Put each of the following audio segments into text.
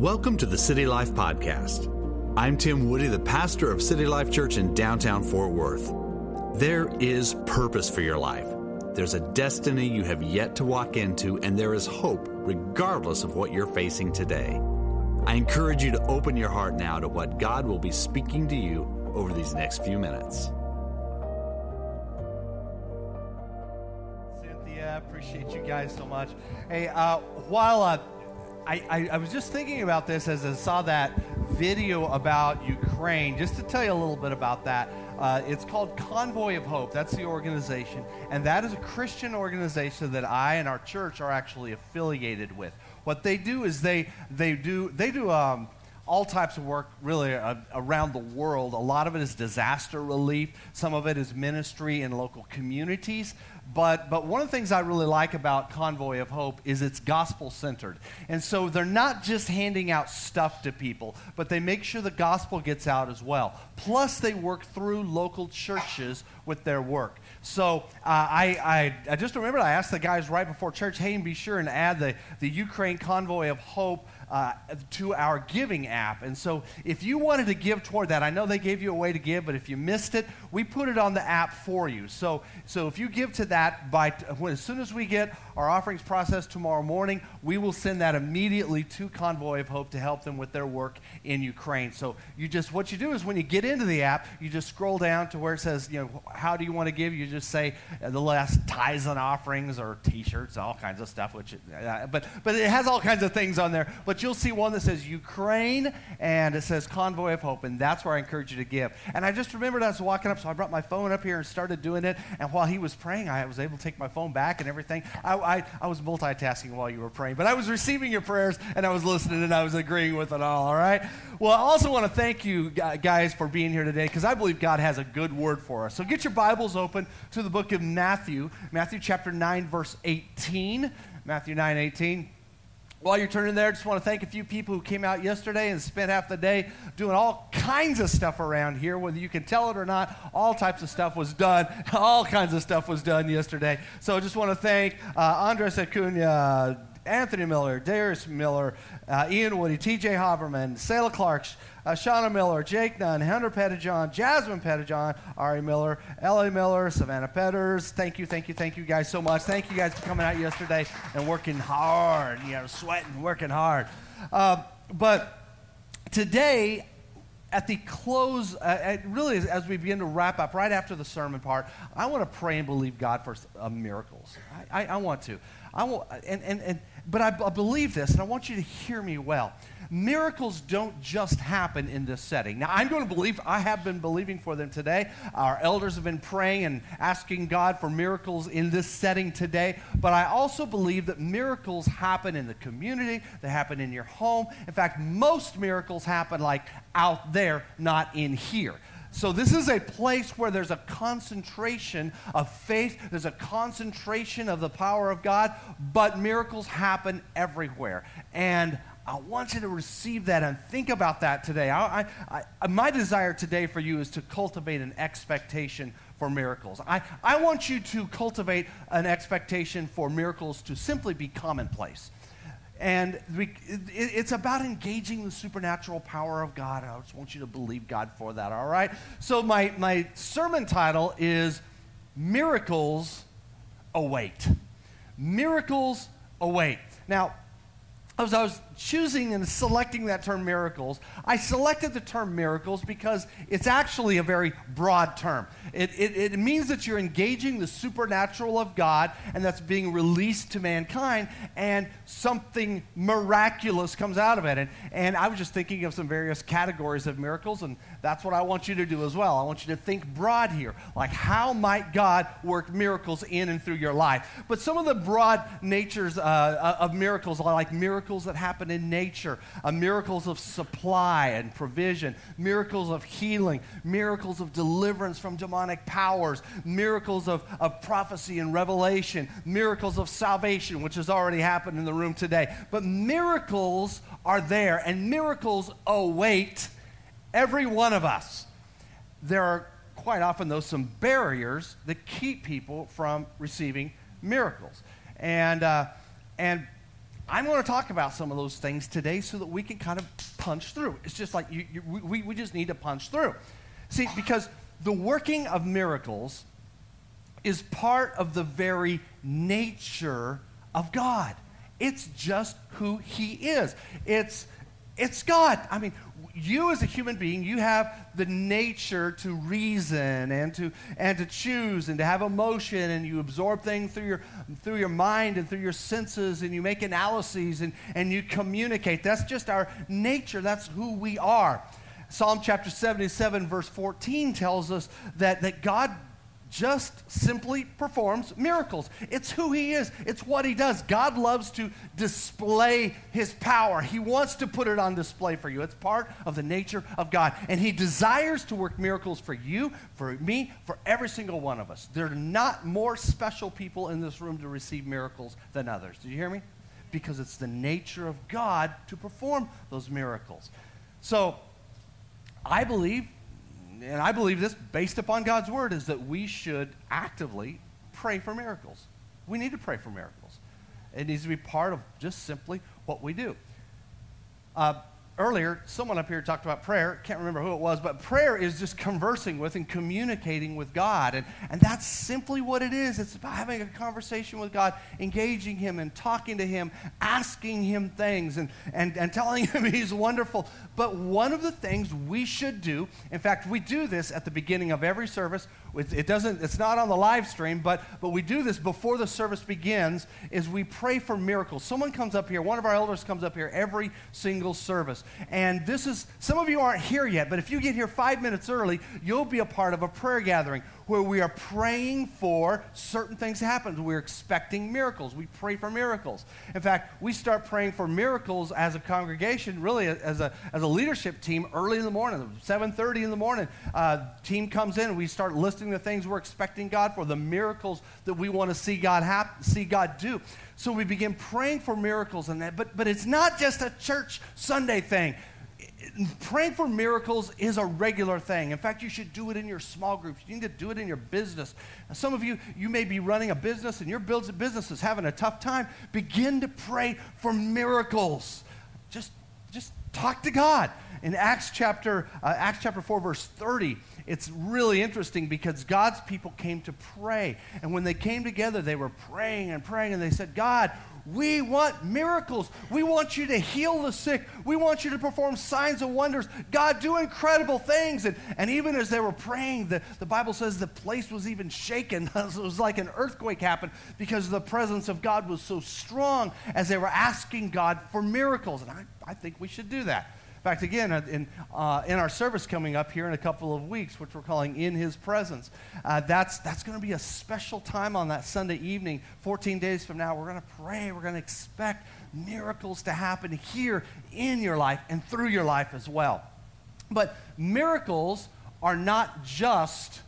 Welcome to the City Life Podcast. I'm Tim Woody, the pastor of City Life Church in downtown Fort Worth. There is purpose for your life. There's a destiny you have yet to walk into, and there is hope regardless of what you're facing today. I encourage you to open your heart now to what God will be speaking to you over these next few minutes. Cynthia, I appreciate you guys so much. Hey, uh, while uh, I, I, I was just thinking about this as I saw that video about Ukraine, just to tell you a little bit about that. Uh, it's called Convoy of Hope. That's the organization. And that is a Christian organization that I and our church are actually affiliated with. What they do is they, they do, they do um, all types of work really uh, around the world. A lot of it is disaster relief, some of it is ministry in local communities. But, but one of the things I really like about Convoy of Hope is it's gospel centered. And so they're not just handing out stuff to people, but they make sure the gospel gets out as well. Plus, they work through local churches with their work. So uh, I, I, I just remembered I asked the guys right before church, hey, and be sure and add the, the Ukraine Convoy of Hope uh, to our giving app. And so if you wanted to give toward that, I know they gave you a way to give, but if you missed it, we put it on the app for you. So, so if you give to that, by when, as soon as we get our offerings processed tomorrow morning, we will send that immediately to Convoy of Hope to help them with their work in Ukraine. So you just, what you do is when you get into the app, you just scroll down to where it says, you know, how do you want to give? You just say uh, the last tithes and offerings or t-shirts, all kinds of stuff, which, uh, but, but it has all kinds of things on there. But you'll see one that says Ukraine and it says Convoy of Hope, and that's where I encourage you to give. And I just remembered I was walking up, so I brought my phone up here and started doing it. And while he was praying, I was able to take my phone back and everything. I, I, I was multitasking while you were praying, but I was receiving your prayers and I was listening and I was agreeing with it all, all right? Well, I also want to thank you guys for being here today because I believe God has a good word for us. So get your Bibles open to the book of Matthew, Matthew chapter 9, verse 18. Matthew 9, 18. While you're turning there, I just want to thank a few people who came out yesterday and spent half the day doing all kinds of stuff around here. Whether you can tell it or not, all types of stuff was done. All kinds of stuff was done yesterday. So I just want to thank uh, Andres Acuna, Anthony Miller, Darius Miller, uh, Ian Woody, TJ Haberman, Selah Clark, uh, Shauna Miller, Jake Nunn, Hunter Pettijohn, Jasmine Pettijohn, Ari Miller, Ellie Miller, Savannah Petters. Thank you, thank you, thank you guys so much. Thank you guys for coming out yesterday and working hard, you know, sweating, working hard. Uh, but today, at the close, uh, really as we begin to wrap up, right after the sermon part, I want to pray and believe God for uh, miracles. I, I, I, want to. I want, and, and, and, but I, I believe this, and I want you to hear me well miracles don't just happen in this setting. Now, I'm going to believe, I have been believing for them today. Our elders have been praying and asking God for miracles in this setting today. But I also believe that miracles happen in the community, they happen in your home. In fact, most miracles happen like out there, not in here. So, this is a place where there's a concentration of faith, there's a concentration of the power of God, but miracles happen everywhere. And I want you to receive that and think about that today. I, I, I, my desire today for you is to cultivate an expectation for miracles. I, I want you to cultivate an expectation for miracles to simply be commonplace. And we, it, it's about engaging the supernatural power of God. I just want you to believe God for that, all right? So, my, my sermon title is Miracles Await. Miracles Await. Now, as I was choosing and selecting that term miracles, I selected the term miracles because it's actually a very broad term. It, it, it, means that you're engaging the supernatural of God and that's being released to mankind, and something miraculous comes out of it. And, and I was just thinking of some various categories of miracles, and that's what I want you to do as well. I want you to think broad here. Like, how might God work miracles in and through your life? But some of the broad natures uh, of miracles are like miracles that happen in nature, uh, miracles of supply and provision, miracles of healing, miracles of deliverance from demonic powers, miracles of, of prophecy and revelation, miracles of salvation, which has already happened in the room today. But miracles are there, and miracles await every one of us. There are quite often, though, some barriers that keep people from receiving miracles. And, uh, and I'm going to talk about some of those things today so that we can kind of punch through. It's just like you, you, we, we just need to punch through. See, because the working of miracles is part of the very nature of God. It's just who He is. It's, it's God. I mean, you as a human being, you have the nature to reason and to, and to choose and to have emotion, and you absorb things through your, through your mind and through your senses, and you make analyses and, and you communicate. That's just our nature. That's who we are. Psalm chapter 77, verse 14 tells us that, that God just simply performs miracles. It's who he is, it's what he does. God loves to display his power. He wants to put it on display for you. It's part of the nature of God. And he desires to work miracles for you, for me, for every single one of us. There are not more special people in this room to receive miracles than others. Do you hear me? Because it's the nature of God to perform those miracles. So, I believe and I believe this based upon God's word, is that we should actively pray for miracles. We need to pray for miracles. It needs to be part of just simply what we do. Uh, earlier, someone up here talked about prayer. Can't remember who it was, but prayer is just conversing with and communicating with God. And, and that's simply what it is. It's about having a conversation with God, engaging Him and talking to Him, asking Him things and, and, and telling Him He's wonderful. But one of the things we should do, in fact, we do this at the beginning of every service. It doesn't, it's not on the live stream, but, but we do this before the service begins, is we pray for miracles. Someone comes up here, one of our elders comes up here every single service. And this is, some of you aren't here yet, but if you get here five minutes early, you'll be a part of a prayer gathering where we are praying for certain things to happen. We're expecting miracles. We pray for miracles. In fact, we start praying for miracles as a congregation, really as a, as a leadership team early in the morning, 7.30 in the morning. Uh, team comes in we start listing the things we're expecting God for, the miracles that we want to see God, hap- see God do. So we begin praying for miracles and that, but, but it's not just a church Sunday thing praying for miracles is a regular thing. In fact, you should do it in your small groups. You need to do it in your business. Some of you, you may be running a business and your business is having a tough time. Begin to pray for miracles. Just, just talk to God. In Acts chapter, uh, Acts chapter 4, verse 30, it's really interesting because God's people came to pray. And when they came together, they were praying and praying, and they said, God, we want miracles. We want you to heal the sick. We want you to perform signs and wonders. God, do incredible things. And, and even as they were praying, the, the Bible says the place was even shaken. it was like an earthquake happened because the presence of God was so strong as they were asking God for miracles. And I, I think we should do that. In fact, again, in, uh, in our service coming up here in a couple of weeks, which we're calling In His Presence, uh, that's, that's going to be a special time on that Sunday evening. 14 days from now, we're going to pray. We're going to expect miracles to happen here in your life and through your life as well. But miracles are not just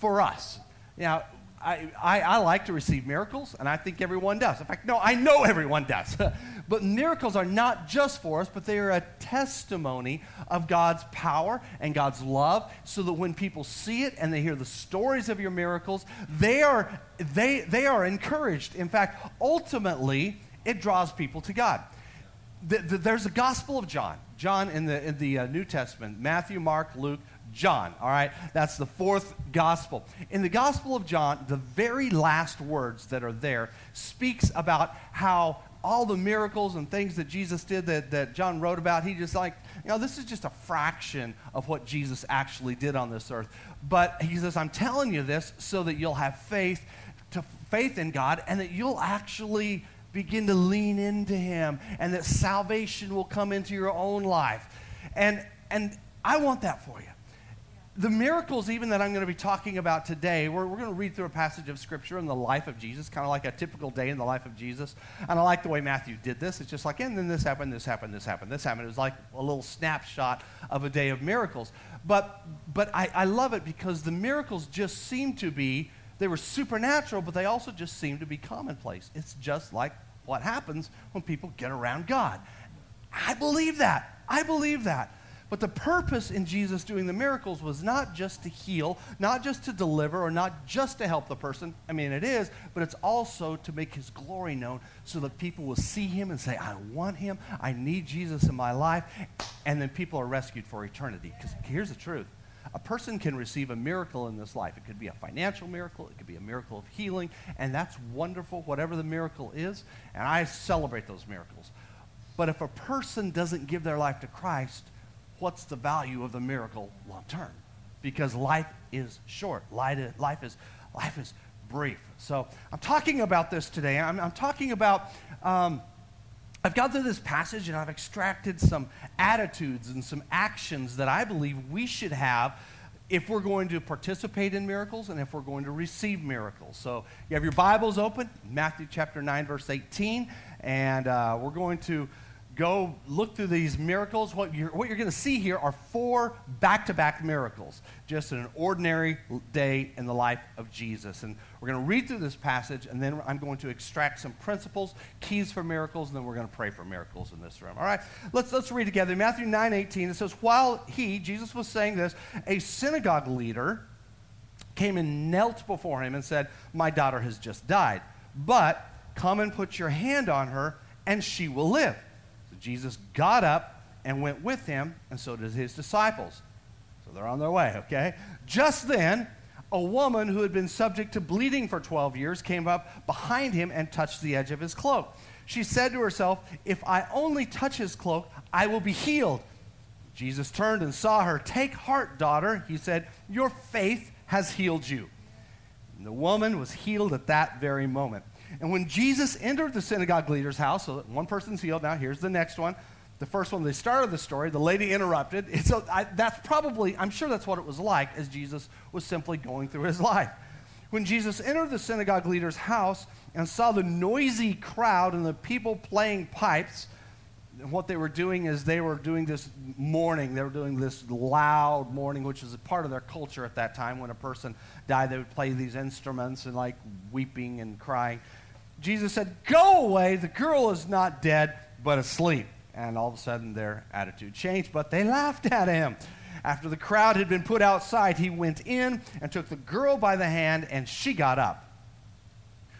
for us. Now, I, I, I, like to receive miracles, and I think everyone does. In fact, no, I know everyone does. but miracles are not just for us, but they are a testimony of God's power and God's love, so that when people see it and they hear the stories of your miracles, they are, they, they are encouraged. In fact, ultimately, it draws people to God. The, the, there's a Gospel of John. John in the, in the uh, New Testament, Matthew, Mark, Luke, John, all right? That's the fourth gospel. In the Gospel of John, the very last words that are there speaks about how all the miracles and things that Jesus did that, that John wrote about, he just like, you know, this is just a fraction of what Jesus actually did on this earth. But he says, I'm telling you this so that you'll have faith to faith in God and that you'll actually begin to lean into him and that salvation will come into your own life. And and I want that for you the miracles, even that I'm going to be talking about today, we're, we're going to read through a passage of Scripture in the life of Jesus, kind of like a typical day in the life of Jesus. And I like the way Matthew did this. It's just like, and then this happened, this happened, this happened, this happened. It was like a little snapshot of a day of miracles. But, but I, I love it because the miracles just seem to be, they were supernatural, but they also just seem to be commonplace. It's just like what happens when people get around God. I believe that. I believe that. But the purpose in Jesus doing the miracles was not just to heal, not just to deliver, or not just to help the person. I mean, it is, but it's also to make his glory known so that people will see him and say, I want him. I need Jesus in my life. And then people are rescued for eternity. Because here's the truth a person can receive a miracle in this life. It could be a financial miracle, it could be a miracle of healing, and that's wonderful, whatever the miracle is. And I celebrate those miracles. But if a person doesn't give their life to Christ, what's the value of the miracle long term? Because life is short. Life is, life is, brief. So I'm talking about this today. I'm, I'm talking about. Um, I've gone through this passage and I've extracted some attitudes and some actions that I believe we should have if we're going to participate in miracles and if we're going to receive miracles. So you have your Bibles open, Matthew chapter 9, verse 18, and uh, we're going to go look through these miracles. What you're, what you're going to see here are four back to back miracles, just in an ordinary day in the life of Jesus. And we're going to read through this passage, and then I'm going to extract some principles, keys for miracles, and then we're going to pray for miracles in this room. All right, let's, let's read together. Matthew 9 18, it says, While he, Jesus, was saying this, a synagogue leader came and knelt before him and said, My daughter has just died, but come and put your hand on her, and she will live. Jesus got up and went with him, and so did his disciples. So they're on their way, okay? Just then, a woman who had been subject to bleeding for 12 years came up behind him and touched the edge of his cloak. She said to herself, If I only touch his cloak, I will be healed. Jesus turned and saw her. Take heart, daughter, he said, Your faith has healed you. And the woman was healed at that very moment. And when Jesus entered the synagogue leader's house, so one person's healed, now here's the next one. The first one, they started the story, the lady interrupted. So I, that's probably, I'm sure that's what it was like as Jesus was simply going through his life. When Jesus entered the synagogue leader's house and saw the noisy crowd and the people playing pipes, what they were doing is they were doing this mourning. They were doing this loud mourning, which was a part of their culture at that time. When a person died, they would play these instruments and like weeping and crying. Jesus said, Go away, the girl is not dead, but asleep. And all of a sudden their attitude changed, but they laughed at him. After the crowd had been put outside, he went in and took the girl by the hand, and she got up.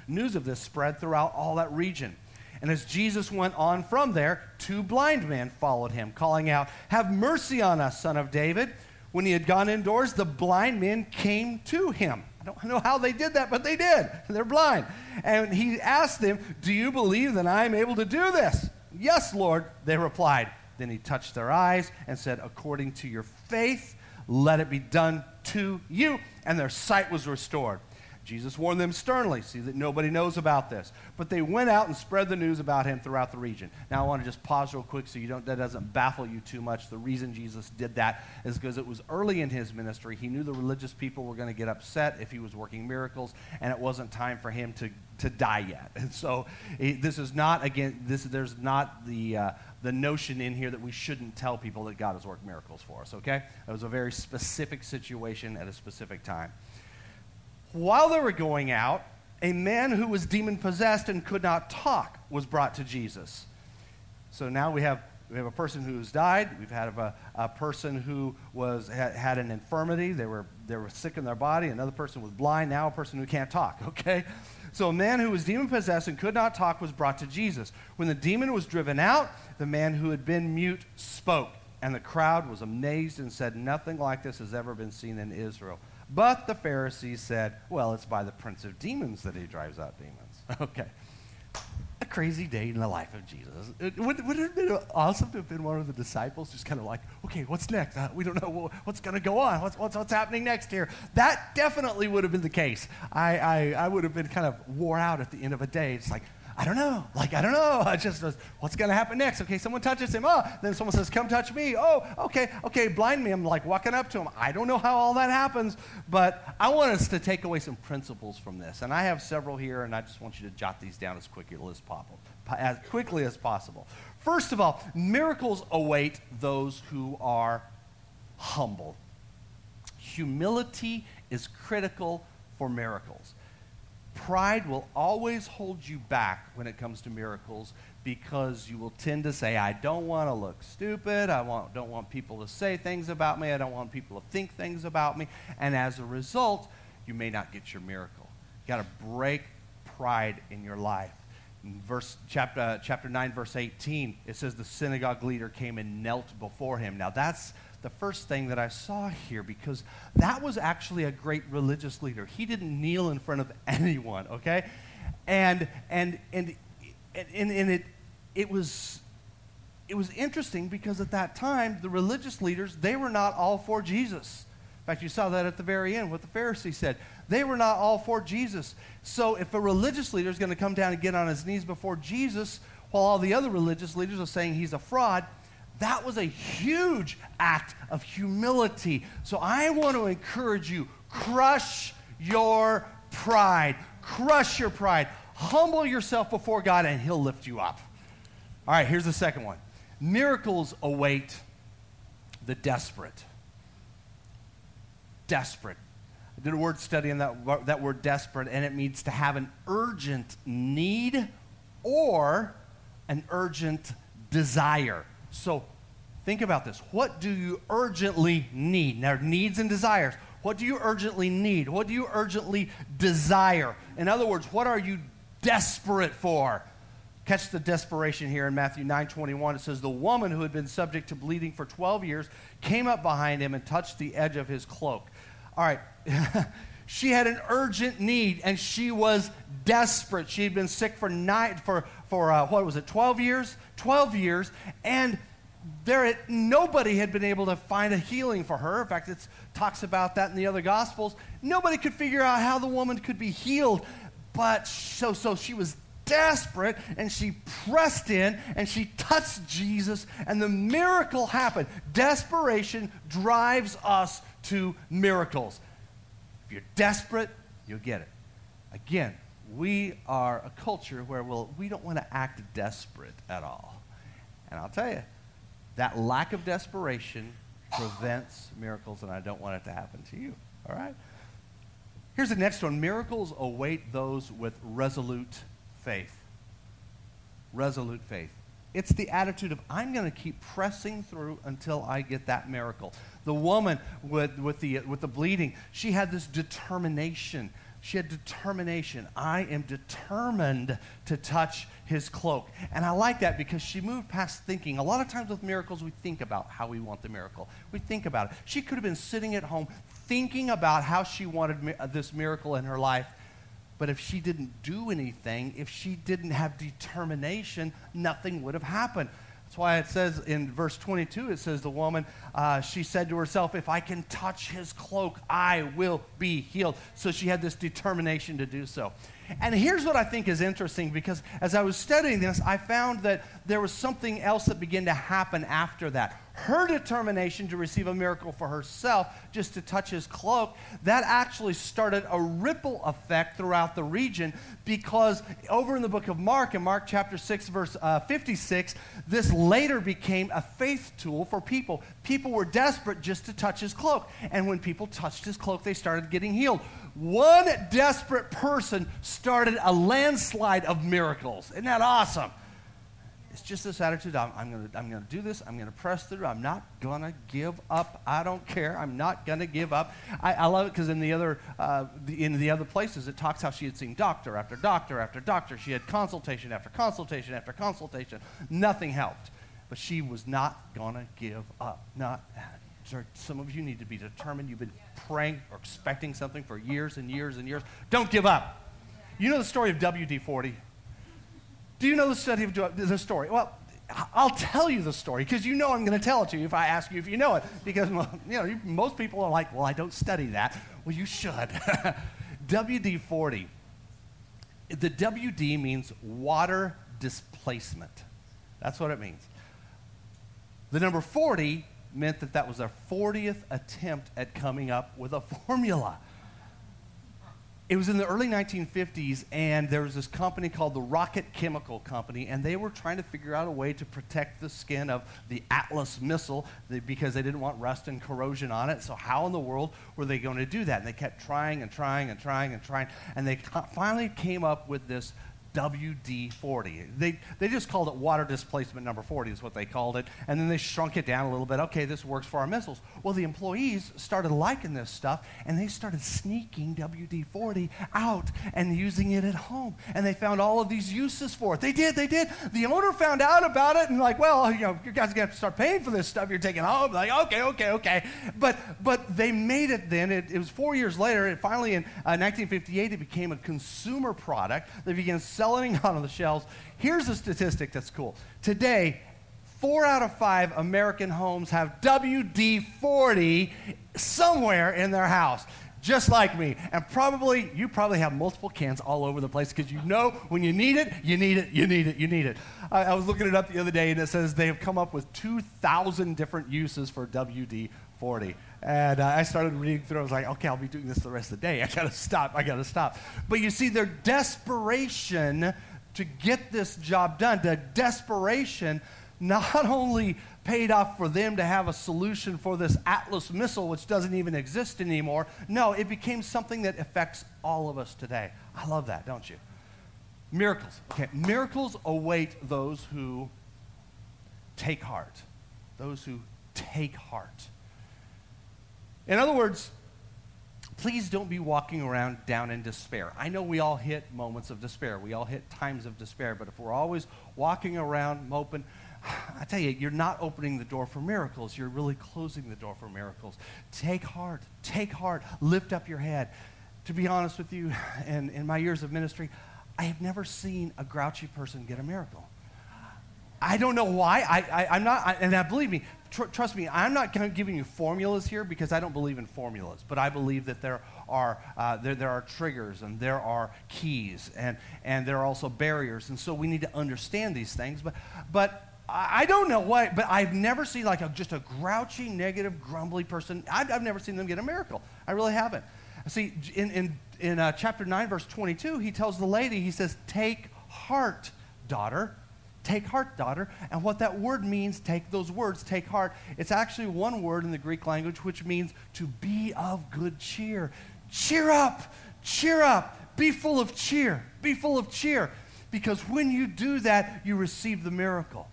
News of this spread throughout all that region. And as Jesus went on from there, two blind men followed him, calling out, Have mercy on us, son of David. When he had gone indoors, the blind men came to him. I don't know how they did that, but they did. They're blind. And he asked them, Do you believe that I am able to do this? Yes, Lord, they replied. Then he touched their eyes and said, According to your faith, let it be done to you. And their sight was restored. Jesus warned them sternly, see that nobody knows about this. But they went out and spread the news about him throughout the region. Now I want to just pause real quick so you don't that doesn't baffle you too much. The reason Jesus did that is because it was early in his ministry. He knew the religious people were going to get upset if he was working miracles, and it wasn't time for him to, to die yet. And so this is not again this there's not the uh, the notion in here that we shouldn't tell people that God has worked miracles for us, okay? It was a very specific situation at a specific time. While they were going out, a man who was demon possessed and could not talk was brought to Jesus. So now we have, we have a person who's died. We've had a, a person who was, had, had an infirmity. They were, they were sick in their body. Another person was blind. Now a person who can't talk, okay? So a man who was demon possessed and could not talk was brought to Jesus. When the demon was driven out, the man who had been mute spoke. And the crowd was amazed and said, Nothing like this has ever been seen in Israel. But the Pharisees said, well, it's by the prince of demons that he drives out demons. Okay. A crazy day in the life of Jesus. It, would, would it have been awesome to have been one of the disciples just kind of like, okay, what's next? Uh, we don't know what's going to go on. What's, what's, what's happening next here? That definitely would have been the case. I, I, I would have been kind of wore out at the end of a day. It's like, I don't know. Like, I don't know. I just, what's going to happen next? Okay, someone touches him. Oh, then someone says, come touch me. Oh, okay, okay, blind me. I'm like walking up to him. I don't know how all that happens, but I want us to take away some principles from this. And I have several here, and I just want you to jot these down as quickly as possible. As quickly as possible. First of all, miracles await those who are humble. Humility is critical for miracles Pride will always hold you back when it comes to miracles because you will tend to say, I don't want to look stupid. I want, don't want people to say things about me. I don't want people to think things about me. And as a result, you may not get your miracle. You got to break pride in your life. Verse chapter uh, chapter 9 verse 18 it says the synagogue leader came and knelt before him now that's the first thing that i saw here because that was actually a great religious leader. He didn't kneel in front of anyone okay? And and and and, and it it was it was interesting because at that time the religious leaders they were not all for jesus. In fact you saw that at the very end what the pharisees said. They were not all for jesus. So if a religious leader is going to come down and get on his knees before jesus while all the other religious leaders are saying he's a fraud that was a huge act of humility so i want to encourage you crush your pride crush your pride humble yourself before god and he'll lift you up all right, here's the second one miracles await the desperate. Desperate. I did a word study on that, that word desperate, and it means to have an urgent need or an urgent desire. So think about this. What do you urgently need? Now, needs and desires. What do you urgently need? What do you urgently desire? In other words, what are you desperate for? Catch the desperation here in Matthew 9 21. It says, The woman who had been subject to bleeding for 12 years came up behind him and touched the edge of his cloak. All right. she had an urgent need and she was desperate. She had been sick for nine, for, for uh, what was it, 12 years? 12 years. And there nobody had been able to find a healing for her. In fact, it talks about that in the other gospels. Nobody could figure out how the woman could be healed. But so, so she was desperate and she pressed in and she touched Jesus and the miracle happened. Desperation drives us to miracles. If you're desperate, you'll get it. Again, we are a culture where well, we don't want to act desperate at all. And I'll tell you, that lack of desperation prevents miracles, and I don't want it to happen to you. All right? Here's the next one miracles await those with resolute faith. Resolute faith. It's the attitude of, I'm going to keep pressing through until I get that miracle. The woman with, with, the, with the bleeding, she had this determination. She had determination. I am determined to touch his cloak. And I like that because she moved past thinking. A lot of times with miracles, we think about how we want the miracle. We think about it. She could have been sitting at home thinking about how she wanted uh, this miracle in her life but if she didn't do anything, if she didn't have determination, nothing would have happened. That's why it says in verse 22, it says, The woman, uh, she said to herself, If I can touch his cloak, I will be healed. So she had this determination to do so. And here's what I think is interesting because as I was studying this, I found that there was something else that began to happen after that. Her determination to receive a miracle for herself, just to touch his cloak, that actually started a ripple effect throughout the region because over in the book of Mark, in Mark chapter 6, verse uh, 56, this later became a faith tool for people. People were desperate just to touch his cloak. And when people touched his cloak, they started getting healed. One desperate person started a landslide of miracles. Isn't that awesome? It's just this attitude I'm, I'm going to I'm gonna do this. I'm going to press through. I'm not going to give up. I don't care. I'm not going to give up. I, I love it because in, the other, uh, the, in the other places, it talks how she had seen doctor after doctor after doctor. She had consultation after consultation after consultation. Nothing helped. But she was not going to give up. Not, some of you need to be determined. You've been praying or expecting something for years and years and years. Don't give up. You know the story of WD 40? Do you know the study of the story? Well, I'll tell you the story because you know I'm going to tell it to you if I ask you if you know it. Because you know most people are like, "Well, I don't study that." Well, you should. WD 40. The WD means water displacement. That's what it means. The number 40 meant that that was their 40th attempt at coming up with a formula. it was in the early 1950s, and there was this company called the Rocket Chemical Company, and they were trying to figure out a way to protect the skin of the Atlas missile because they didn't want rust and corrosion on it. So, how in the world were they going to do that? And they kept trying and trying and trying and trying, and they finally came up with this WD-40. They, they just called it water displacement number 40 is what they called it. And then they shrunk it down a little bit. Okay, this works for our missiles. Well, the employees started liking this stuff and they started sneaking WD-40 out and using it at home. And they found all of these uses for it. They did, they did. The owner found out about it and like, well, you know, you guys are going to start paying for this stuff you're taking home. Like, okay, okay, okay. But, but they made it then. It, it was four years later. And finally in uh, 1958, it became a consumer product. They began selling selling out on the shelves. Here's a statistic that's cool. Today, four out of five American homes have WD 40 somewhere in their house just like me. And probably, you probably have multiple cans all over the place because you know when you need it, you need it, you need it, you need it. I, I, was looking it up the other day and it says they have come up with 2,000 different uses for WD 40. And uh, I started reading through. I was like, okay, I'll be doing this the rest of the day. I gotta stop. I gotta stop. But you see, their desperation to get this job done, the desperation not only paid off for them to have a solution for this Atlas missile, which doesn't even exist anymore. No, it became something that affects all of us today. I love that, don't you? Miracles. Okay, miracles await those who take heart. Those who take heart. In other words, please don't be walking around down in despair. I know we all hit moments of despair. We all hit times of despair, but if we're always walking around moping, I tell you, you're not opening the door for miracles. You're really closing the door for miracles. Take heart. Take heart. Lift up your head. To be honest with you, in, in my years of ministry, I have never seen a grouchy person get a miracle. I don't know why. I, I, am not, I, and I believe me, tr- trust me, I'm not giving you formulas here because I don't believe in formulas, but I believe that there are, uh, there, there are triggers and there are keys and, and there are also barriers. And so we need to understand these things. But, but I don't know why, but I've never seen like a, just a grouchy, negative, grumbly person. I've, I've, never seen them get a miracle. I really haven't. See, in, in, in uh, chapter 9, verse 22, he tells the lady, he says, Take heart, daughter. Take heart, daughter. And what that word means, take those words, take heart, it's actually one word in the Greek language which means to be of good cheer. Cheer up, cheer up, be full of cheer, be full of cheer. Because when you do that, you receive the miracle.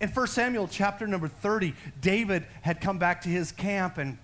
In 1 Samuel chapter number 30, David had come back to his camp and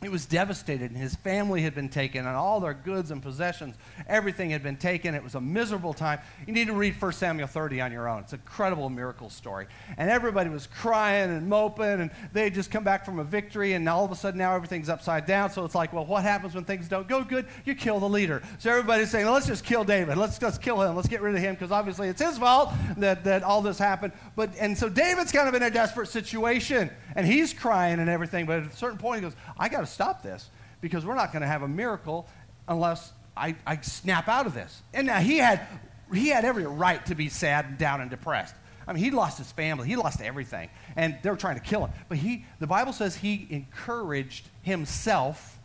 he was devastated, and his family had been taken, and all their goods and possessions, everything had been taken. It was a miserable time. You need to read 1 Samuel 30 on your own. It's an incredible miracle story. And everybody was crying and moping, and they had just come back from a victory, and all of a sudden now everything's upside down. So it's like, well, what happens when things don't go good? You kill the leader. So everybody's saying, let's just kill David. Let's just kill him. Let's get rid of him, because obviously it's his fault that, that all this happened. But, and so David's kind of in a desperate situation, and he's crying and everything. But at a certain point, he goes, I got to stop this because we're not going to have a miracle unless I, I snap out of this. And now he had, he had every right to be sad and down and depressed. I mean, he lost his family, he lost everything, and they were trying to kill him. But he, the Bible says he encouraged himself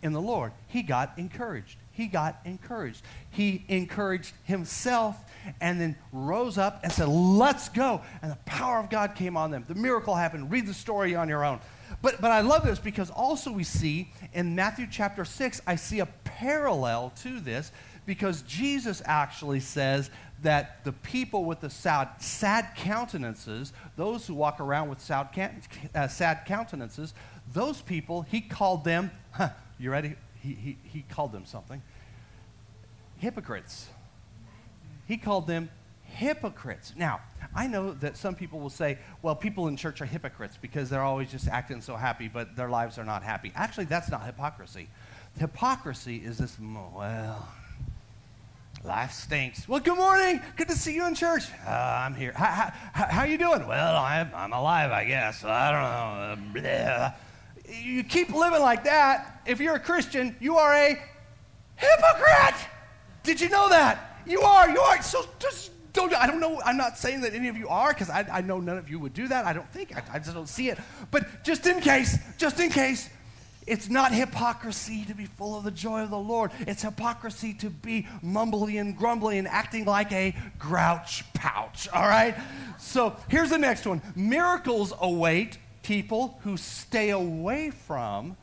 in the Lord. He got encouraged. He got encouraged. He encouraged himself and then rose up and said, Let's go. And the power of God came on them. The miracle happened. Read the story on your own. But, but I love this because also we see in Matthew chapter 6, I see a parallel to this because Jesus actually says that the people with the sad, sad countenances, those who walk around with sad, uh, sad countenances, those people, he called them, huh, you ready? He, he, he called them something. Hypocrites. He called them hypocrites. Now, I know that some people will say, well, people in church are hypocrites because they're always just acting so happy, but their lives are not happy. Actually, that's not hypocrisy. Hypocrisy is this, well, life stinks. Well, good morning. Good to see you in church. Uh, I'm here. How, how, how you doing? Well, I'm, I'm alive, I guess. I don't know. Uh, you keep living like that. If you're a Christian, you are a hypocrite. Did you know that? You are. You are. So just don't, I don't know, I'm not saying that any of you are, because I, I, know none of you would do that. I don't think, I, I just don't see it. But just in case, just in case, it's not hypocrisy to be full of the joy of the Lord. It's hypocrisy to be mumbly and grumbly and acting like a grouch pouch. All right? So here's the next one miracles await people who stay away from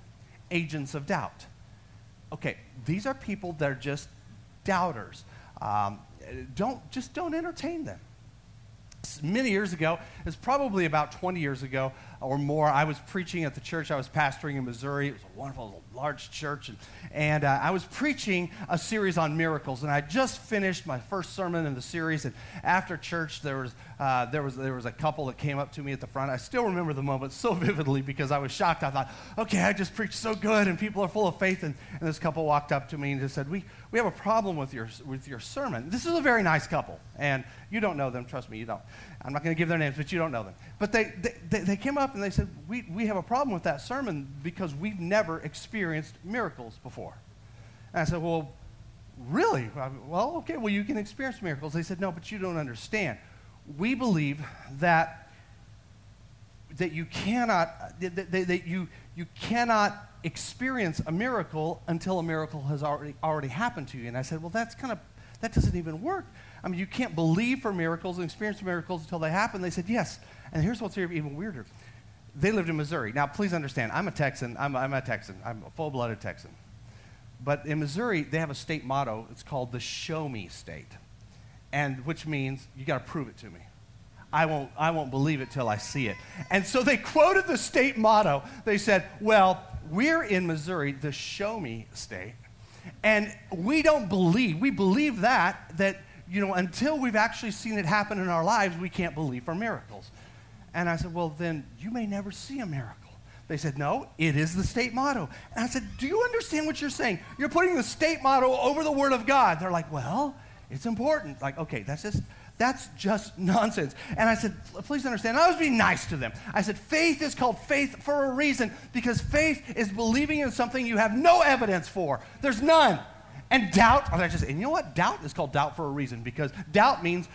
agents of doubt. Okay, these are people that are just doubters. Um, don't just don't entertain them. Many years ago, it's probably about 20 years ago or more, I was preaching at the church I was pastoring in Missouri. It was a wonderful, large church. And, and uh, I was preaching a series on miracles. And I just finished my first sermon in the series. And after church, there was, uh, there, was, there was a couple that came up to me at the front. I still remember the moment so vividly because I was shocked. I thought, okay, I just preached so good and people are full of faith. And, and this couple walked up to me and just said, we, we have a problem with your, with your sermon. This is a very nice couple. And you don't know them. Trust me, you don't. I'm not going to give their names, but you don't know them. But they, they, they came up and they said, we, we have a problem with that sermon because we've never experienced miracles before. And I said, Well, really? Uh, well, okay, well, you can experience miracles. They said, No, but you don't understand. We believe that, that you cannot, that, that, that you, you cannot experience a miracle until a miracle has already, already happened to you. And I said, Well, that's kind of, that doesn't even work I mean, you can't believe for miracles and experience miracles until they happen. They said, yes. And here's what's even weirder. They lived in Missouri. Now, please understand, I'm a Texan. I'm, I'm a Texan. I'm a full blooded Texan. But in Missouri, they have a state motto. It's called the Show Me State, and which means you got to prove it to me. I won't, I won't believe it till I see it. And so they quoted the state motto. They said, Well, we're in Missouri, the Show Me State, and we don't believe, we believe that, that you know, until we've actually seen it happen in our lives, we can't believe for miracles. And I said, well, then you may never see a miracle. They said, no, it is the state motto. And I said, do you understand what you're saying? You're putting the state motto over the word of God. They're like, well, it's important. Like, okay, that's just, that's just nonsense. And I said, please understand. I was being nice to them. I said, faith is called faith for a reason because faith is believing in something you have no evidence for. There's none. And doubt, oh, just, and you know what? Doubt is called doubt for a reason because doubt means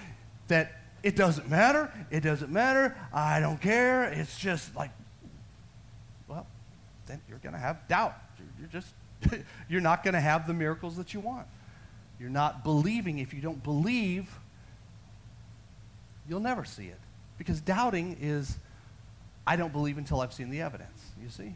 that it doesn't matter, it doesn't matter, I don't care. It's just like, well, then you're going to have doubt. You're just, you're not going to have the miracles that you want. You're not believing. If you don't believe, you'll never see it. Because doubting is, I don't believe until I've seen the evidence, you see?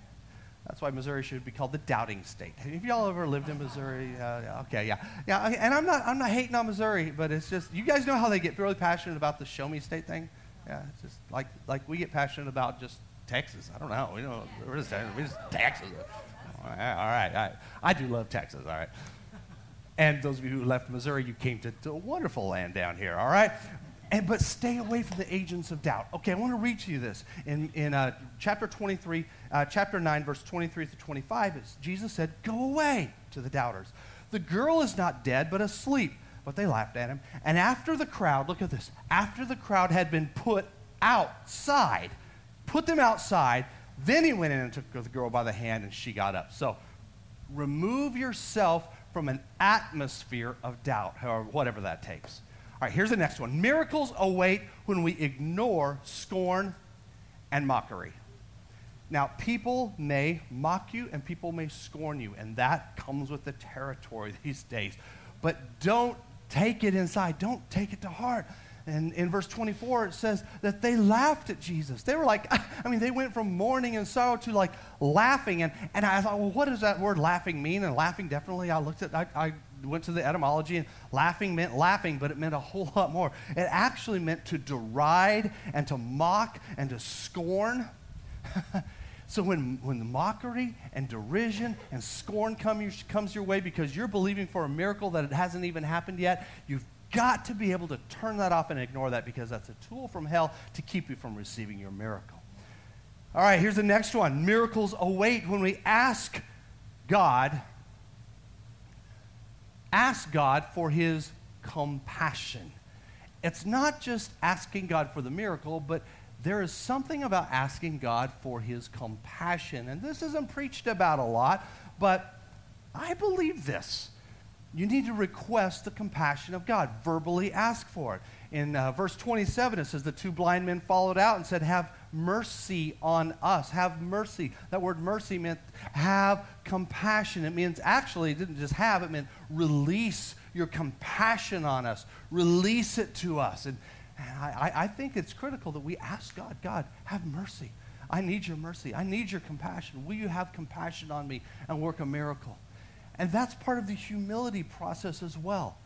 That's why Missouri should be called the doubting state. Have y'all ever lived in Missouri? Uh, okay, yeah. Yeah, and I'm not, I'm not hating on Missouri, but it's just, you guys know how they get really passionate about the show me state thing? Yeah, it's just like, like we get passionate about just Texas. I don't know. We don't, we're just, we're just Texas. All right, all right, all right. I do love Texas, all right. And those of you who left Missouri, you came to, to a wonderful land down here, all right? And, but stay away from the agents of doubt. Okay, I want to read to you this. In, in uh, chapter 23, uh, chapter 9, verse 23 to 25, Jesus said, Go away to the doubters. The girl is not dead, but asleep. But they laughed at him. And after the crowd, look at this, after the crowd had been put outside, put them outside, then he went in and took the girl by the hand and she got up. So remove yourself from an atmosphere of doubt, however, whatever that takes. All right, here's the next one. Miracles await when we ignore scorn and mockery. Now, people may mock you and people may scorn you, and that comes with the territory these days. But don't take it inside, don't take it to heart. And in verse 24, it says that they laughed at Jesus. They were like, I mean, they went from mourning and sorrow to like laughing. And, and I thought, well, what does that word laughing mean? And laughing, definitely, I looked at, I, I went to the etymology, and laughing meant laughing, but it meant a whole lot more. It actually meant to deride and to mock and to scorn. so when, when the mockery and derision and scorn come, comes your way because you're believing for a miracle that it hasn't even happened yet, you've got to be able to turn that off and ignore that because that's a tool from hell to keep you from receiving your miracle. All right, here's the next one. Miracles await when we ask God ask God for his compassion. It's not just asking God for the miracle, but there is something about asking God for his compassion. And this isn't preached about a lot, but I believe this you need to request the compassion of God, verbally ask for it. In uh, verse 27, it says, The two blind men followed out and said, Have mercy on us. Have mercy. That word mercy meant have compassion. It means actually, it didn't just have, it meant release your compassion on us, release it to us. And, and I, I think it's critical that we ask God, God, have mercy. I need your mercy. I need your compassion. Will you have compassion on me and work a miracle? And that's part of the humility process as well.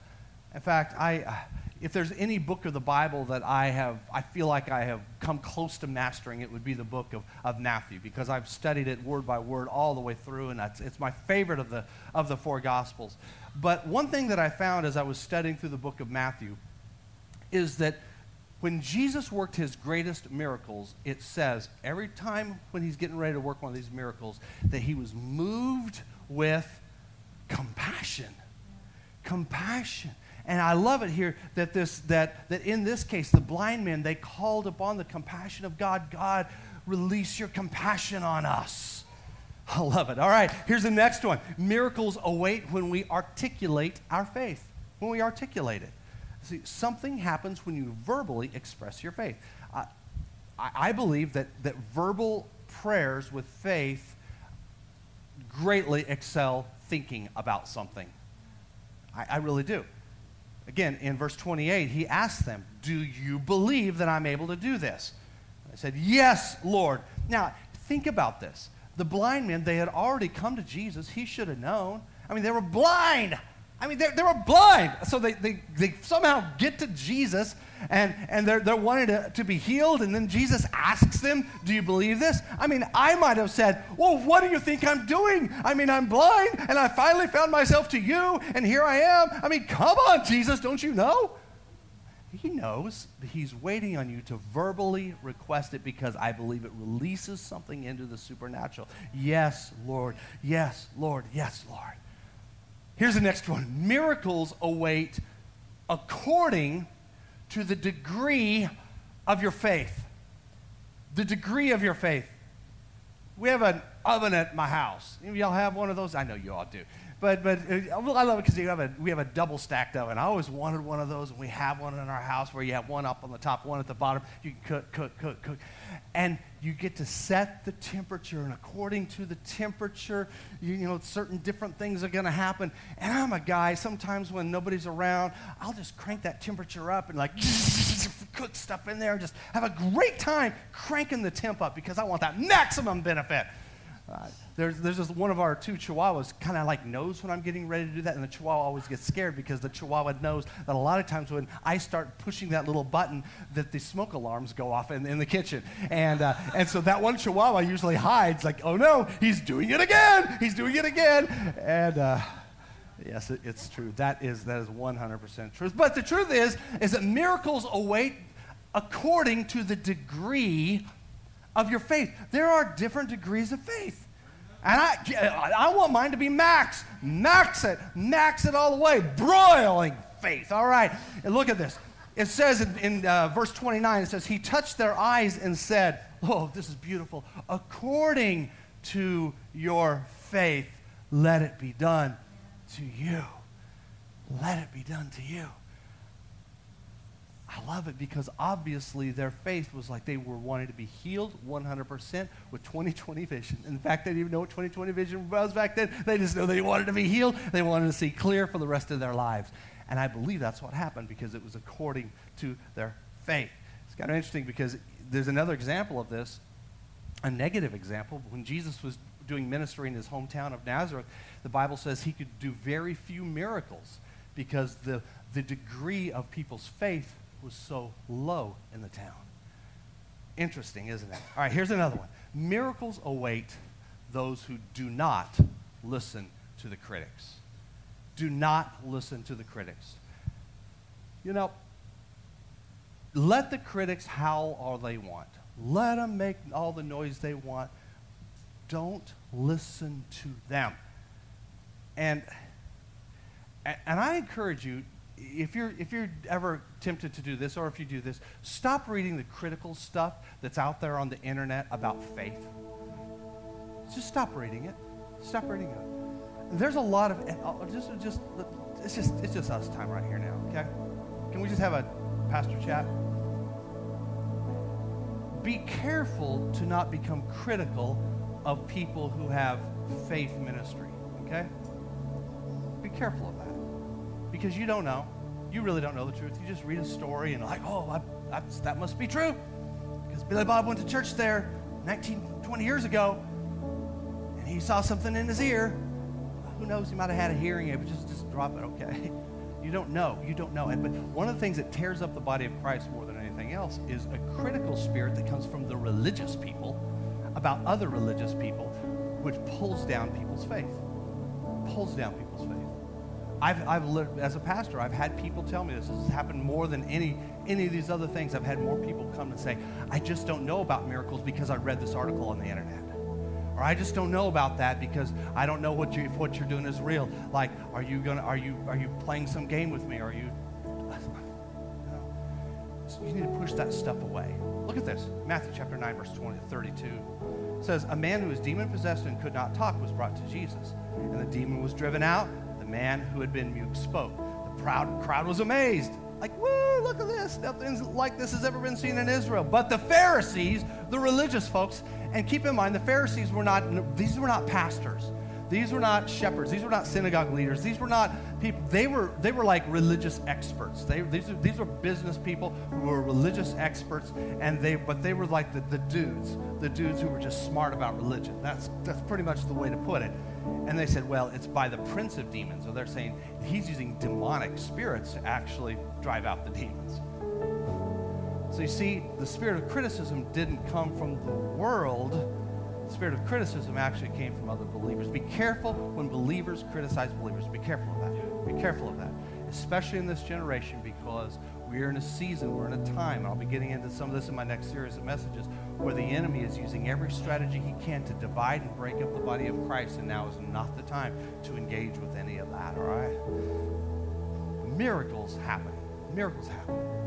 In fact, I, uh, if there's any book of the Bible that I have, I feel like I have come close to mastering, it would be the book of, of Matthew because I've studied it word by word all the way through, and that's, it's my favorite of the, of the four Gospels. But one thing that I found as I was studying through the book of Matthew is that when Jesus worked his greatest miracles, it says every time when he's getting ready to work one of these miracles that he was moved with compassion. Compassion. And I love it here that this that that in this case the blind men they called upon the compassion of God. God, release your compassion on us. I love it. All right, here's the next one. Miracles await when we articulate our faith. When we articulate it. See, something happens when you verbally express your faith. I, I believe that, that verbal prayers with faith greatly excel thinking about something. I, I really do. Again, in verse 28, he asked them, Do you believe that I'm able to do this? I said, Yes, Lord. Now, think about this. The blind men, they had already come to Jesus. He should have known. I mean, they were blind. I mean, they, they were blind. So they, they, they somehow get to Jesus and, and they're, they're wanting to, to be healed. And then Jesus asks them, Do you believe this? I mean, I might have said, Well, what do you think I'm doing? I mean, I'm blind and I finally found myself to you and here I am. I mean, come on, Jesus, don't you know? He knows, he's waiting on you to verbally request it because I believe it releases something into the supernatural. Yes, Lord. Yes, Lord. Yes, Lord. Here's the next one miracles await according to the degree of your faith. The degree of your faith. We have an oven at my house. Y'all have one of those? I know you all do. But, but uh, I love it because have a, we have a double stacked oven. I always wanted one of those, and we have one in our house where you have one up on the top, one at the bottom. You can cook, cook, cook, cook. And you get to set the temperature, and according to the temperature, you, you know, certain different things are going to happen. And I'm a guy, sometimes when nobody's around, I'll just crank that temperature up and like cook stuff in there and just have a great time cranking the temp up because I want that maximum benefit. Uh, there's, there's this one of our two chihuahuas kind of like knows when I'm getting ready to do that, and the chihuahua always gets scared because the chihuahua knows that a lot of times when I start pushing that little button, that the smoke alarms go off in, in the kitchen. And, uh, and so that one chihuahua usually hides, like, oh no, he's doing it again, he's doing it again. And uh, yes, it, it's true. That is, that is 100% true. But the truth is, is that miracles await according to the degree of your faith. There are different degrees of faith. And I, I want mine to be max. Max it. Max it all the way. Broiling faith. All right. And look at this. It says in, in uh, verse 29, it says, He touched their eyes and said, Oh, this is beautiful. According to your faith, let it be done to you. Let it be done to you. I love it because obviously their faith was like they were wanting to be healed 100% with 2020 vision. In fact, they didn't even know what 2020 vision was back then. They just know they wanted to be healed. They wanted to see clear for the rest of their lives. And I believe that's what happened because it was according to their faith. It's kind of interesting because there's another example of this, a negative example. When Jesus was doing ministry in his hometown of Nazareth, the Bible says he could do very few miracles because the, the degree of people's faith was so low in the town. Interesting, isn't it? All right, here's another one. Miracles await those who do not listen to the critics. Do not listen to the critics. You know, let the critics howl all they want. Let them make all the noise they want. Don't listen to them. And, and I encourage you if you're, if you're ever tempted to do this, or if you do this, stop reading the critical stuff that's out there on the internet about faith. Just stop reading it. Stop reading it. There's a lot of, uh, just, just it's just it's just us time right here now. Okay, can we just have a pastor chat? Be careful to not become critical of people who have faith ministry. Okay, be careful of that because you don't know. You really don't know the truth. You just read a story and like, oh, I, I, that must be true because Billy Bob went to church there 19, 20 years ago, and he saw something in his ear. Who knows? He might have had a hearing aid, but just, just drop it, okay? You don't know. You don't know. And, but one of the things that tears up the body of Christ more than anything else is a critical spirit that comes from the religious people about other religious people, which pulls down people's faith. Pulls down people's faith. I've, I've lived, as a pastor, I've had people tell me this. This has happened more than any, any of these other things. I've had more people come and say, I just don't know about miracles because I read this article on the internet or I just don't know about that because I don't know what you if what you're doing is real. Like, are you gonna are you are you playing some game with me? Are you? So you need to push that stuff away. Look at this, Matthew chapter nine, verse 20 to 32 says, a man who was demon possessed and could not talk was brought to Jesus, and the demon was driven out. Man who had been mute spoke. The proud crowd was amazed. Like, woo, look at this. Nothing like this has ever been seen in Israel. But the Pharisees, the religious folks, and keep in mind, the Pharisees were not, these were not pastors. These were not shepherds. These were not synagogue leaders. These were not people. They were, they were like religious experts. They, these, are, these were business people who were religious experts, and they, but they were like the, the dudes, the dudes who were just smart about religion. That's, that's pretty much the way to put it. And they said, well, it's by the prince of demons. So they're saying he's using demonic spirits to actually drive out the demons. So you see, the spirit of criticism didn't come from the world. The spirit of criticism actually came from other believers. Be careful when believers criticize believers. Be careful of that. Be careful of that. Especially in this generation because we're in a season, we're in a time, and I'll be getting into some of this in my next series of messages, where the enemy is using every strategy he can to divide and break up the body of Christ, and now is not the time to engage with any of that, all right? Miracles happen. Miracles happen.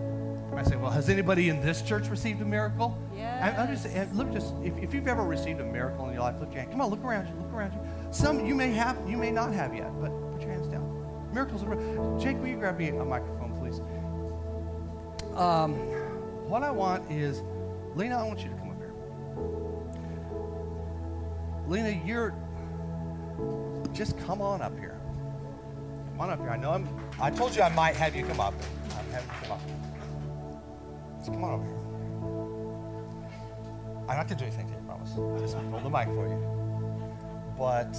I say, well, has anybody in this church received a miracle? Yeah. I, am just look just if, if you've ever received a miracle in your life, look your hand. Come on, look around you, look around you. Some you may have, you may not have yet, but put your hands down. Miracles are real. Jake, will you grab me a microphone, please? Um, what I want is, Lena, I want you to Lena, you're just come on up here. Come on up here. I know I'm. I told you I might have you come up. I'm having you come up. Just come on over here. I'm not to do anything to you, I promise. I'll just hold the mic for you. But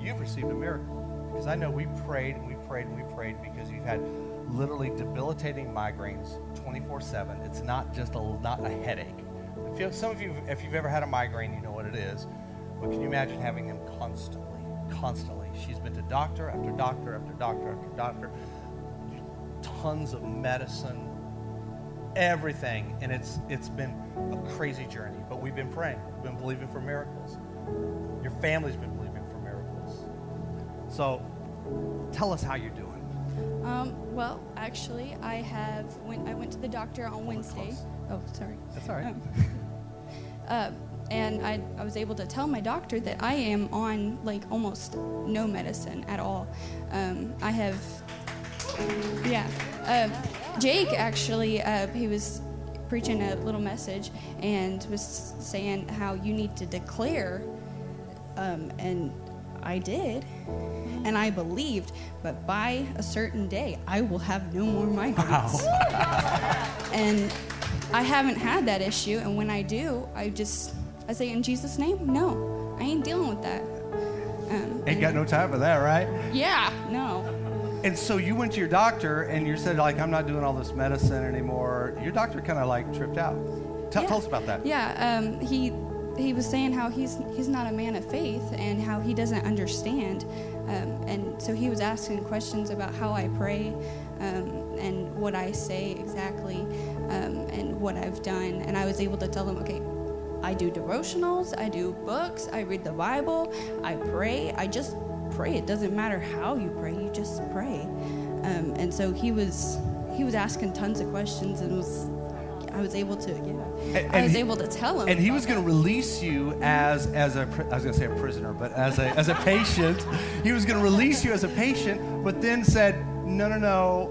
you've received a miracle because I know we prayed and we prayed and we prayed because you've had literally debilitating migraines 24/7. It's not just a not a headache. If you, some of you, if you've ever had a migraine, you know what it is. But can you imagine having them constantly, constantly? She's been to doctor after doctor after doctor after doctor, tons of medicine, everything, and it's it's been a crazy journey. But we've been praying. We've been believing for miracles. Your family's been believing for miracles. So, tell us how you're doing. Um, well, actually, I have went. I went to the doctor on Wednesday. Oh, sorry. That's all right. Um, uh, and I, I was able to tell my doctor that I am on like almost no medicine at all. Um, I have, yeah. Uh, Jake actually, uh, he was preaching a little message and was saying how you need to declare, um, and I did, and I believed, but by a certain day, I will have no more migraines. and I haven't had that issue, and when I do, I just I say in Jesus' name, no, I ain't dealing with that. Um, Ain't got no time for that, right? Yeah, no. And so you went to your doctor and you said like I'm not doing all this medicine anymore. Your doctor kind of like tripped out. Tell, Yeah. tell us about that. Yeah, um, he he was saying how he's he's not a man of faith and how he doesn't understand, um, and so he was asking questions about how I pray, um, and what I say exactly, um, and what I've done, and I was able to tell him, okay, I do devotionals, I do books, I read the Bible, I pray, I just pray. It doesn't matter how you pray, you just pray, um, and so he was he was asking tons of questions and was I was able to, yeah. And- I was he- able to tell him. And he was going to release you as as a I was going to say a prisoner, but as a as a patient. He was going to release you as a patient, but then said, "No, no, no.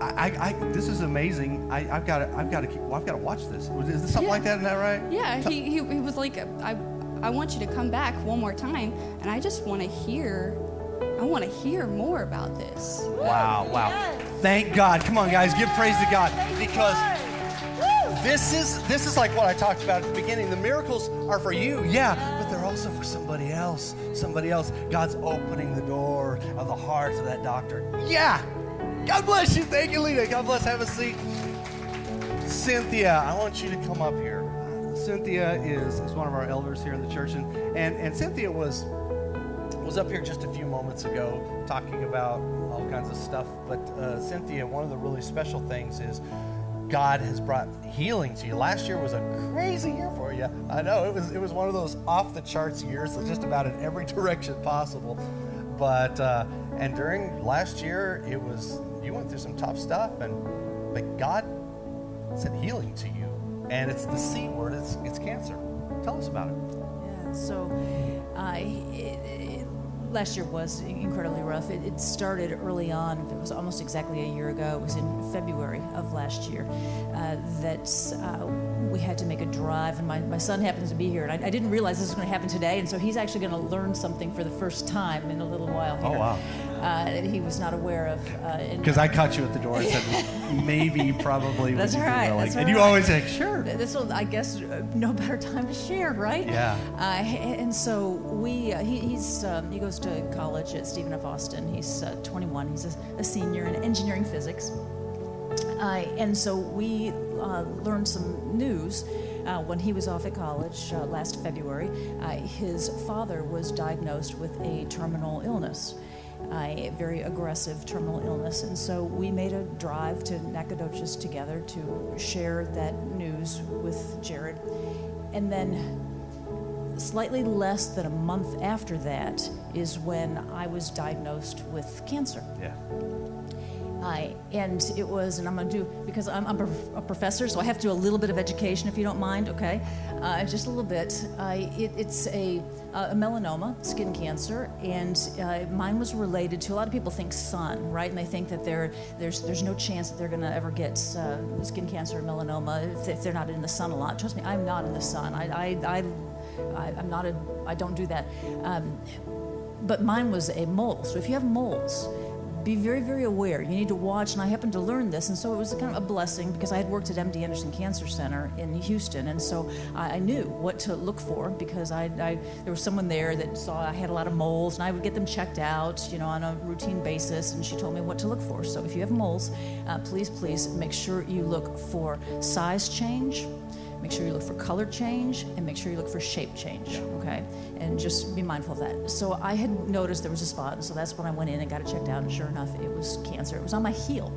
I, I, I this is amazing. I, I've got to, I've got to keep. Well, I've got to watch this. Is this something Yeah. like that? Isn't that right? Yeah, he, he, he was like, I, I want you to come back one more time, and I just want to hear, I want to hear more about this. Wow, wow. Thank God. Come on, guys, give praise to God because this is this is like what I talked about at the beginning. The miracles are for you, yeah, but they're also for somebody else. Somebody else. God's opening the door of the heart of that doctor. Yeah. God bless you. Thank you, Lita. God bless. Have a seat. Cynthia, I want you to come up here. Cynthia is, is one of our elders here in the church, and, and, and Cynthia was was up here just a few moments ago talking about all kinds of stuff. But uh, Cynthia, one of the really special things is God has brought healing to you. Last year was a crazy year for you. I know it was it was one of those off the charts years, just about in every direction possible. But uh, and during last year, it was you went through some tough stuff, and but God sent healing to you, and it's the C word. It's it's cancer. Tell us about it. Yeah, so uh, it, it, last year was incredibly rough. It, it started early on. It was almost exactly a year ago. It was in February of last year uh, that uh, we had to make a drive, and my, my son happens to be here. And I, I didn't realize this was going to happen today, and so he's actually going to learn something for the first time in a little while here. Oh, wow. Uh, he was not aware of. Uh, Because I caught you at the door and said, maybe, probably. That's right, willing?" that's and you always say, sure. This will, I guess, uh, no better time to share, right? Yeah. Uh, and so we, uh, he, he's, um, he goes to college at Stephen F. Austin. He's uh, 21. He's a, a senior in engineering physics. Uh, and so we uh, learned some news uh, when he was off at college uh, last February. Uh, his father was diagnosed with a terminal illness, uh, a very aggressive terminal illness. And so we made a drive to Nacogdoches together to share that news with Jared. And then slightly less than a month after that is when I was diagnosed with cancer. Yeah. And it was, and I'm going to do, because I'm, I'm a, professor, so I have to do a little bit of education if you don't mind, okay? Uh, just a little bit. It, it's a, a melanoma, skin cancer, and uh, mine was related to, a lot of people think sun, right? And they think that there's, there's no chance that they're going to ever get uh, skin cancer or melanoma if, if they're not in the sun a lot. Trust me, I'm not in the sun. I, I, I, I'm not a, I don't do that. Um, but mine was a mole. So if you have moles, be very, very aware. You need to watch, and I happened to learn this, and so it was kind of a blessing because I had worked at MD Anderson Cancer Center in Houston, and so I, I knew what to look for because I, I there was someone there that saw I had a lot of moles, and I would get them checked out, you know, on a routine basis, and she told me what to look for. So if you have moles, uh, please, please make sure you look for size change. Make sure you look for color change and make sure you look for shape change, okay? And just be mindful of that. So I had noticed there was a spot, and so that's when I went in and got it checked out, and sure enough, it was cancer. It was on my heel.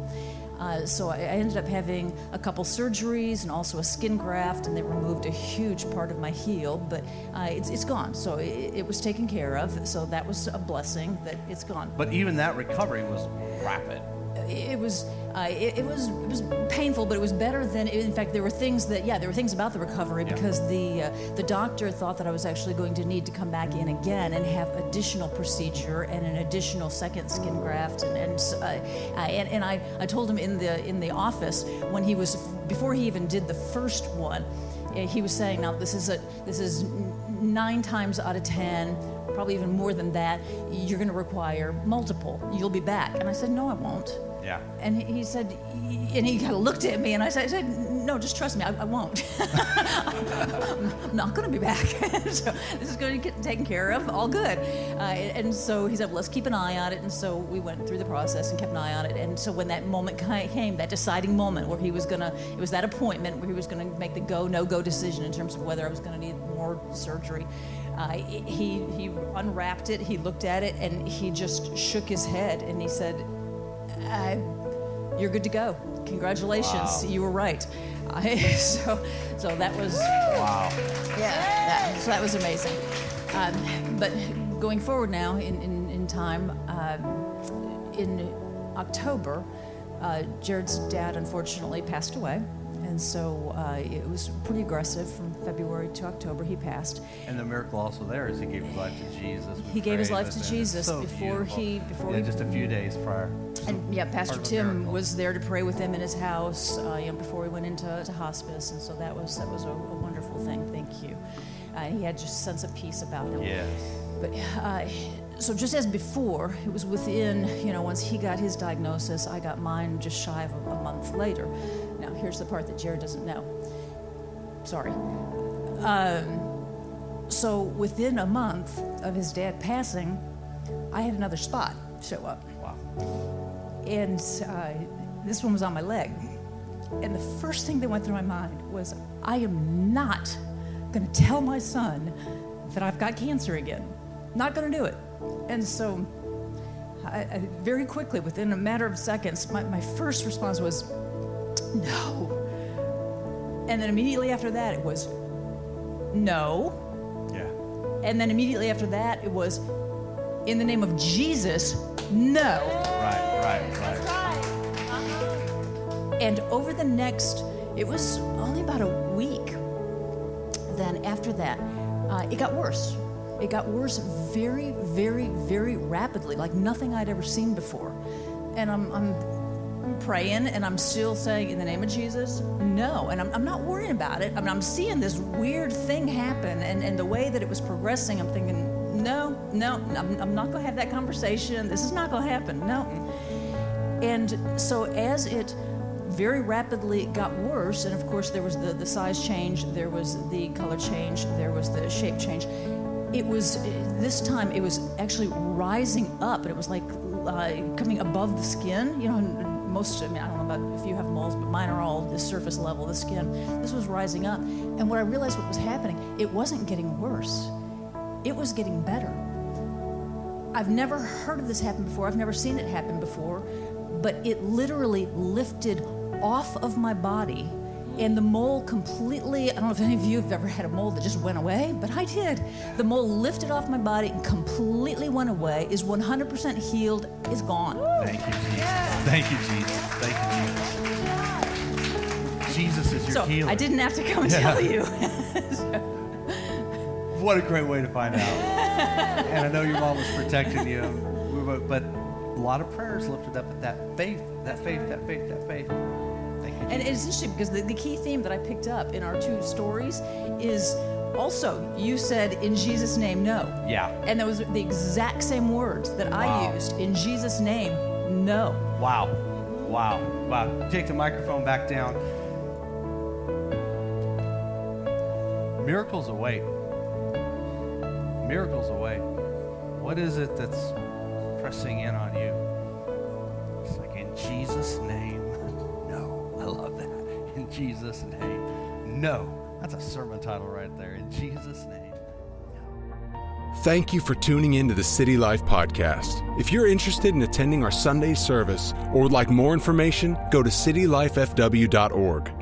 Uh, so I, I ended up having a couple surgeries and also a skin graft, and they removed a huge part of my heel, but uh, it's, it's gone. So it, it was taken care of. So that was a blessing that it's gone But even that recovery was rapid. it was uh, it, it was it was painful, but it was better than. In fact, there were things that yeah, there were things about the recovery Yeah. because the uh, the doctor thought that I was actually going to need to come back in again and have additional procedure and an additional second skin graft and and uh, uh, and, and I, I told him in the in the office when he was before he even did the first one, uh, he was saying now this is a this is nine times out of ten probably even more than that, you're going to require multiple. You'll be back. And I said, no, I won't. Yeah. And he said, and he kind of looked at me, and I said, I said no, just trust me, I, I won't. I'm not going to be back. so this is going to get taken care of, all good. Uh, and so he said, let's keep an eye on it. And so we went through the process and kept an eye on it. And so when that moment came, that deciding moment where he was going to, it was that appointment where he was going to make the go, no go decision in terms of whether I was going to need more surgery. Uh, he, he unwrapped it, he looked at it, and he just shook his head and he said, uh, you're good to go. Congratulations, Wow. you were right. I, so, so that was Wow. yeah. That, so that was amazing. Um, but going forward now in in, in time, um, in October, uh, Jared's dad unfortunately passed away, And so uh, it was pretty aggressive from February to October. He passed. And the miracle also there is he gave his life to Jesus. He gave his life to Jesus so before beautiful. he- before yeah, he- just a few days prior. And yeah, Pastor Part of a Tim was there to pray with him in his house, uh, you know, before he went into to hospice, and so that was that was a, a wonderful thing. Thank you. Uh, he had just a sense of peace about him. Yes. But uh, so just as before, it was within, you know, once he got his diagnosis, I got mine just shy of a, a month later. Now, here's the part that Jared doesn't know. Sorry. Um, so within a month of his dad passing, I had another spot show up. Wow. And uh, this one was on my leg. And the first thing that went through my mind was, I am not going to tell my son that I've got cancer again. Not going to do it. And so, I, I, very quickly, within a matter of seconds, my, my first response was, no. And then immediately after that, it was, no. Yeah. And then immediately after that, it was, in the name of Jesus, no. Right, right, right. And over the next, it was only about a week. Then after that, uh, it got worse. It got worse very, very, very rapidly, like nothing I'd ever seen before. And I'm, I'm praying and I'm still saying, in the name of Jesus, no. And I'm, I'm not worrying about it. I mean, I'm seeing this weird thing happen. And, and the way that it was progressing, I'm thinking, no, no, I'm, I'm not going to have that conversation. This is not going to happen. No. And so as it very rapidly got worse, and of course there was the, the size change, there was the color change, there was the shape change. It was, this time it was actually rising up, and it was like uh, coming above the skin. You know, most, I mean, I don't know about if you have moles, but mine are all the surface level, the skin. This was rising up. And what I realized what was happening, it wasn't getting worse, it was getting better. I've never heard of this happen before. I've never seen it happen before. But it literally lifted off of my body. And the mole completely, I don't know if any of you have ever had a mole that just went away, but I did. The mole lifted off my body and completely went away, is 100% healed, is gone. Thank you, Jesus. Thank you, Jesus. Thank you, Jesus. Jesus is your So healer. I didn't have to come and Yeah. tell you. What a great way to find out. and I know your mom was protecting you, but, but a lot of prayers lifted up at that faith, that faith, that faith, that faith. And it's interesting because the, the key theme that I picked up in our two stories is also you said in Jesus' name no. Yeah. And those was the exact same words that I used in Jesus' name no. Wow. Wow. Wow. Take the microphone back down. Miracles await. Miracles await. What is it that's pressing in on you? It's like in Jesus' name. Jesus' name. No. That's a sermon title right there. In Jesus' name. Thank you for tuning in to the City Life Podcast. If you're interested in attending our Sunday service or would like more information, go to citylifefw.org.